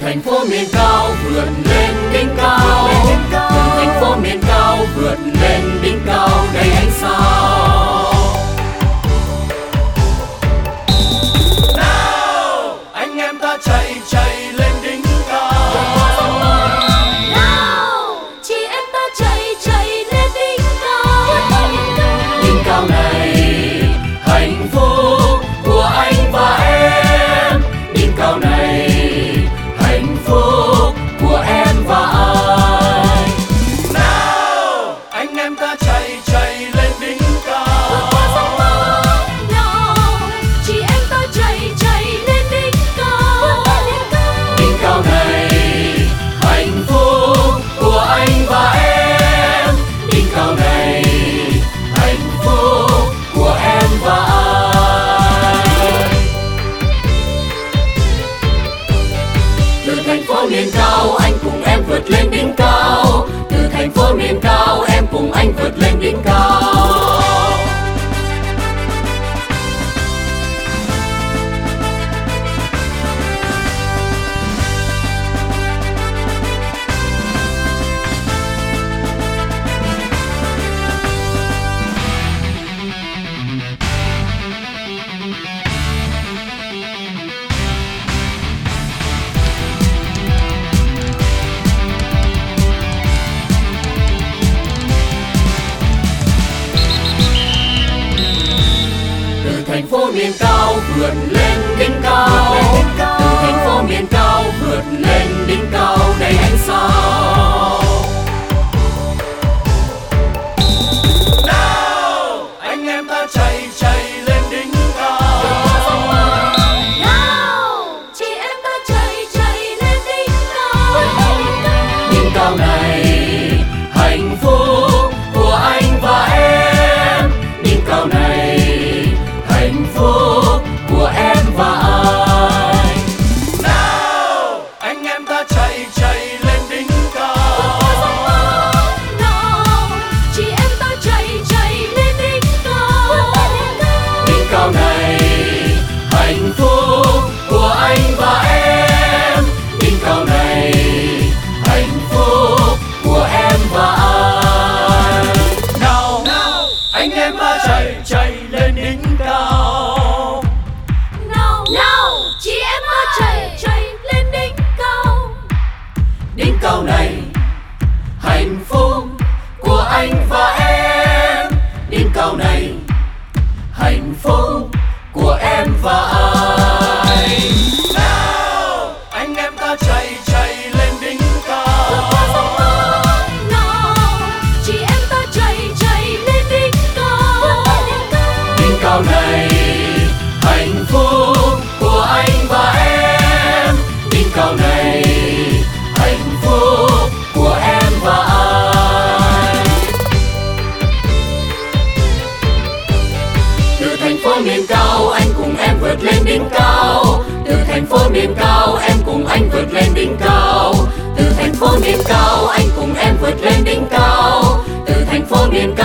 thành phố miền cao vượt lên đỉnh cao. cao. Từ thành phố miền cao em cùng anh vượt lên đỉnh cao. thành phố miền cao vượt lên đỉnh cao. Từ thành phố miền cao vượt lên anh em chạy chạy lên đỉnh cao. Nào nào chị em chạy chạy lên đỉnh cao. Đỉnh cao này hạnh phúc của anh và em. Đỉnh cao này hạnh phúc của em và anh miền cao, em cùng anh vượt lên đỉnh cao. Từ thành phố miền cao, anh cùng em vượt lên đỉnh cao. Từ thành phố miền cao